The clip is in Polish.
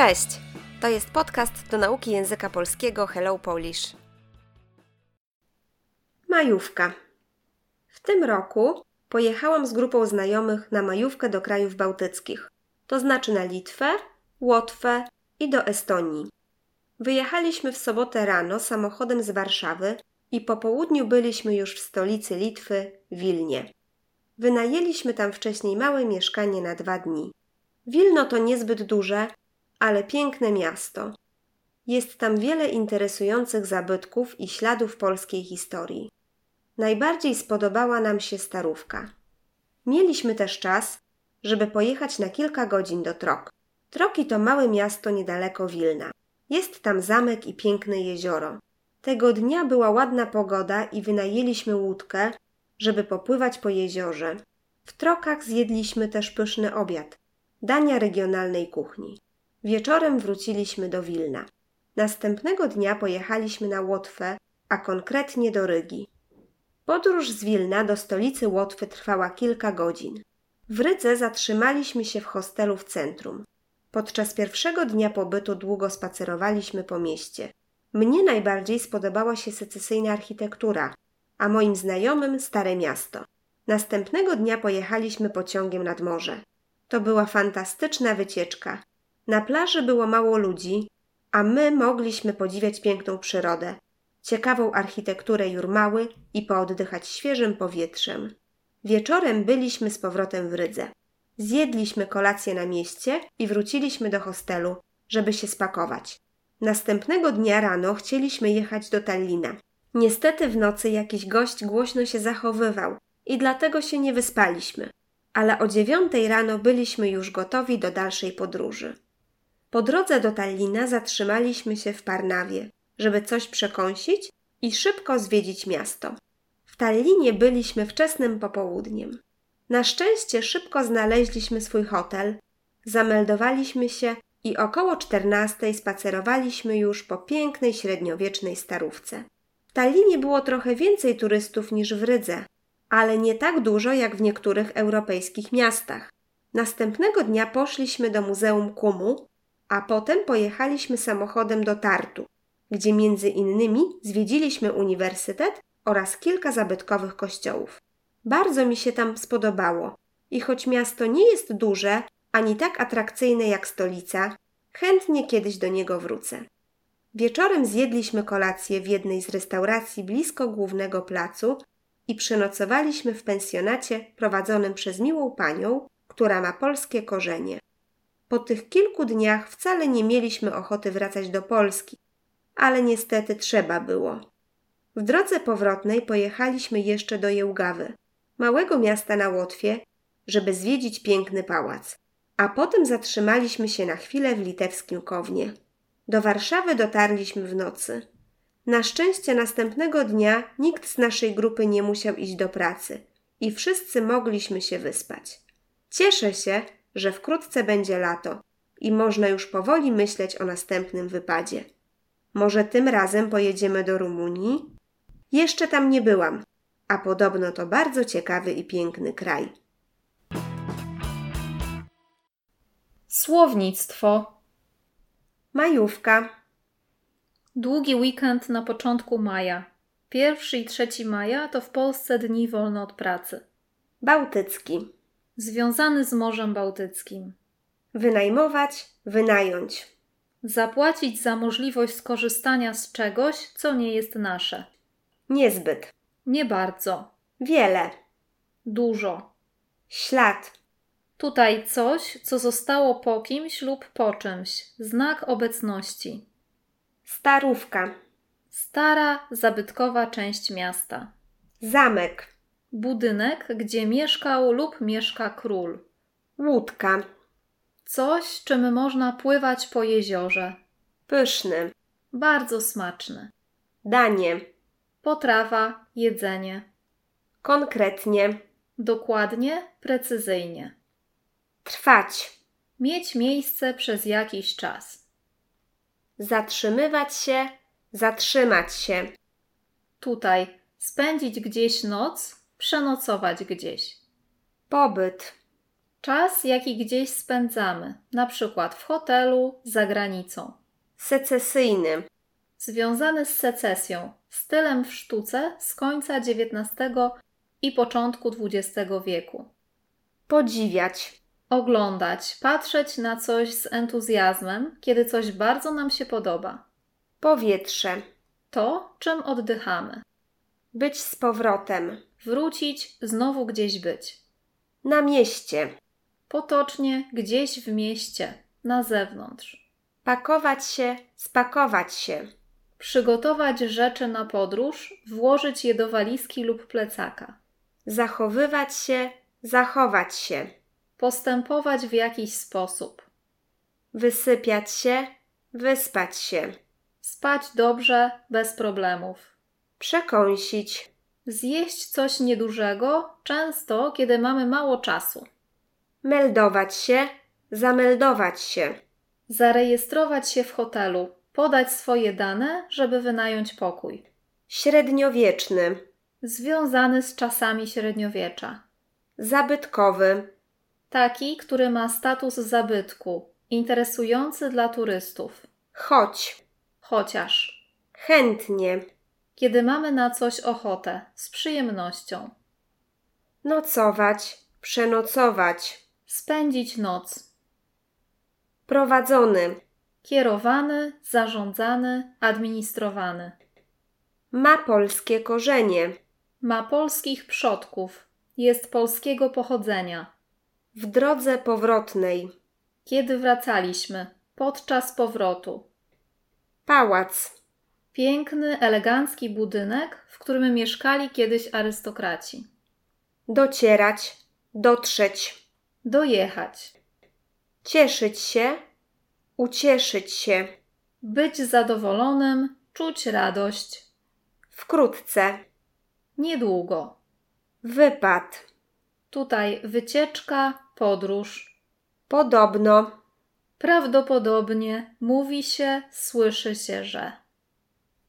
Cześć! To jest podcast do nauki języka polskiego Hello Polish. Majówka. W tym roku pojechałam z grupą znajomych na majówkę do krajów bałtyckich, to znaczy na Litwę, Łotwę i do Estonii. Wyjechaliśmy w sobotę rano samochodem z Warszawy i po południu byliśmy już w stolicy Litwy, Wilnie. Wynajęliśmy tam wcześniej małe mieszkanie na dwa dni. Wilno to niezbyt duże, ale piękne miasto. Jest tam wiele interesujących zabytków i śladów polskiej historii. Najbardziej spodobała nam się starówka. Mieliśmy też czas, żeby pojechać na kilka godzin do Trok. Troki to małe miasto niedaleko Wilna. Jest tam zamek i piękne jezioro. Tego dnia była ładna pogoda i wynajęliśmy łódkę, żeby popływać po jeziorze. W Trokach zjedliśmy też pyszny obiad, dania regionalnej kuchni. Wieczorem wróciliśmy do Wilna. Następnego dnia pojechaliśmy na Łotwę, a konkretnie do Rygi. Podróż z Wilna do stolicy Łotwy trwała kilka godzin. W Rydze zatrzymaliśmy się w hostelu w centrum. Podczas pierwszego dnia pobytu długo spacerowaliśmy po mieście. Mnie najbardziej spodobała się secesyjna architektura, a moim znajomym stare miasto. Następnego dnia pojechaliśmy pociągiem nad morze. To była fantastyczna wycieczka. Na plaży było mało ludzi, a my mogliśmy podziwiać piękną przyrodę, ciekawą architekturę Jurmały i pooddychać świeżym powietrzem. Wieczorem byliśmy z powrotem w Rydze. Zjedliśmy kolację na mieście i wróciliśmy do hostelu, żeby się spakować. Następnego dnia rano chcieliśmy jechać do Tallina. Niestety w nocy jakiś gość głośno się zachowywał i dlatego się nie wyspaliśmy. Ale o dziewiątej rano byliśmy już gotowi do dalszej podróży. Po drodze do Tallina zatrzymaliśmy się w Parnawie, żeby coś przekąsić i szybko zwiedzić miasto. W Tallinie byliśmy wczesnym popołudniem. Na szczęście szybko znaleźliśmy swój hotel, zameldowaliśmy się i około czternastej spacerowaliśmy już po pięknej średniowiecznej starówce. W Tallinie było trochę więcej turystów niż w Rydze, ale nie tak dużo jak w niektórych europejskich miastach. Następnego dnia poszliśmy do Muzeum Kumu, a potem pojechaliśmy samochodem do Tartu, gdzie między innymi zwiedziliśmy uniwersytet oraz kilka zabytkowych kościołów. Bardzo mi się tam spodobało i choć miasto nie jest duże ani tak atrakcyjne jak stolica, chętnie kiedyś do niego wrócę. Wieczorem zjedliśmy kolację w jednej z restauracji blisko głównego placu i przenocowaliśmy w pensjonacie prowadzonym przez miłą panią, która ma polskie korzenie. Po tych kilku dniach wcale nie mieliśmy ochoty wracać do Polski, ale niestety trzeba było. W drodze powrotnej pojechaliśmy jeszcze do Jełgawy, małego miasta na Łotwie, żeby zwiedzić piękny pałac, a potem zatrzymaliśmy się na chwilę w litewskim Kownie. Do Warszawy dotarliśmy w nocy. Na szczęście następnego dnia nikt z naszej grupy nie musiał iść do pracy i wszyscy mogliśmy się wyspać. Cieszę się, że wkrótce będzie lato i można już powoli myśleć o następnym wypadzie. Może tym razem pojedziemy do Rumunii? Jeszcze tam nie byłam, a podobno to bardzo ciekawy i piękny kraj. Słownictwo. Majówka. Długi weekend na początku maja. Pierwszy i trzeci maja to w Polsce dni wolne od pracy. Bałtycki. Związany z Morzem Bałtyckim. Wynajmować, wynająć. Zapłacić za możliwość skorzystania z czegoś, co nie jest nasze. Niezbyt. Nie bardzo. Wiele. Dużo. Ślad. Tutaj coś, co zostało po kimś lub po czymś. Znak obecności. Starówka. Stara, zabytkowa część miasta. Zamek. Budynek, gdzie mieszkał lub mieszka król. Łódka. Coś, czym można pływać po jeziorze. Pyszny. Bardzo smaczny. Danie. Potrawa, jedzenie. Konkretnie. Dokładnie, precyzyjnie. Trwać. Mieć miejsce przez jakiś czas. Zatrzymywać się, zatrzymać się. Tutaj spędzić gdzieś noc, przenocować gdzieś. Pobyt. Czas, jaki gdzieś spędzamy, na przykład w hotelu, za granicą. Secesyjny. Związany z secesją, stylem w sztuce z końca XIX i początku XX wieku. Podziwiać. Oglądać, patrzeć na coś z entuzjazmem, kiedy coś bardzo nam się podoba. Powietrze. To, czym oddychamy. Być z powrotem. Wrócić, znowu gdzieś być. Na mieście. Potocznie, gdzieś w mieście, na zewnątrz. Pakować się, spakować się. Przygotować rzeczy na podróż, włożyć je do walizki lub plecaka. Zachowywać się, zachować się. Postępować w jakiś sposób. Wysypiać się, wyspać się. Spać dobrze, bez problemów. Przekąsić. Zjeść coś niedużego, często kiedy mamy mało czasu. Meldować się, zameldować się. Zarejestrować się w hotelu, podać swoje dane, żeby wynająć pokój. Średniowieczny. Związany z czasami średniowiecza. Zabytkowy. Taki, który ma status zabytku, interesujący dla turystów. Chodź. Chociaż, Chętnie. Kiedy mamy na coś ochotę, z przyjemnością. Nocować. Przenocować. Spędzić noc. Prowadzony. Kierowany, zarządzany, administrowany. Ma polskie korzenie. Ma polskich przodków. Jest polskiego pochodzenia. W drodze powrotnej. Kiedy wracaliśmy? Podczas powrotu. Pałac. Piękny, elegancki budynek, w którym mieszkali kiedyś arystokraci. Docierać. Dotrzeć. Dojechać. Cieszyć się. Ucieszyć się. Być zadowolonym, czuć radość. Wkrótce. Niedługo. Wypad. Tutaj wycieczka, podróż. Podobno. Prawdopodobnie mówi się, słyszy się, że.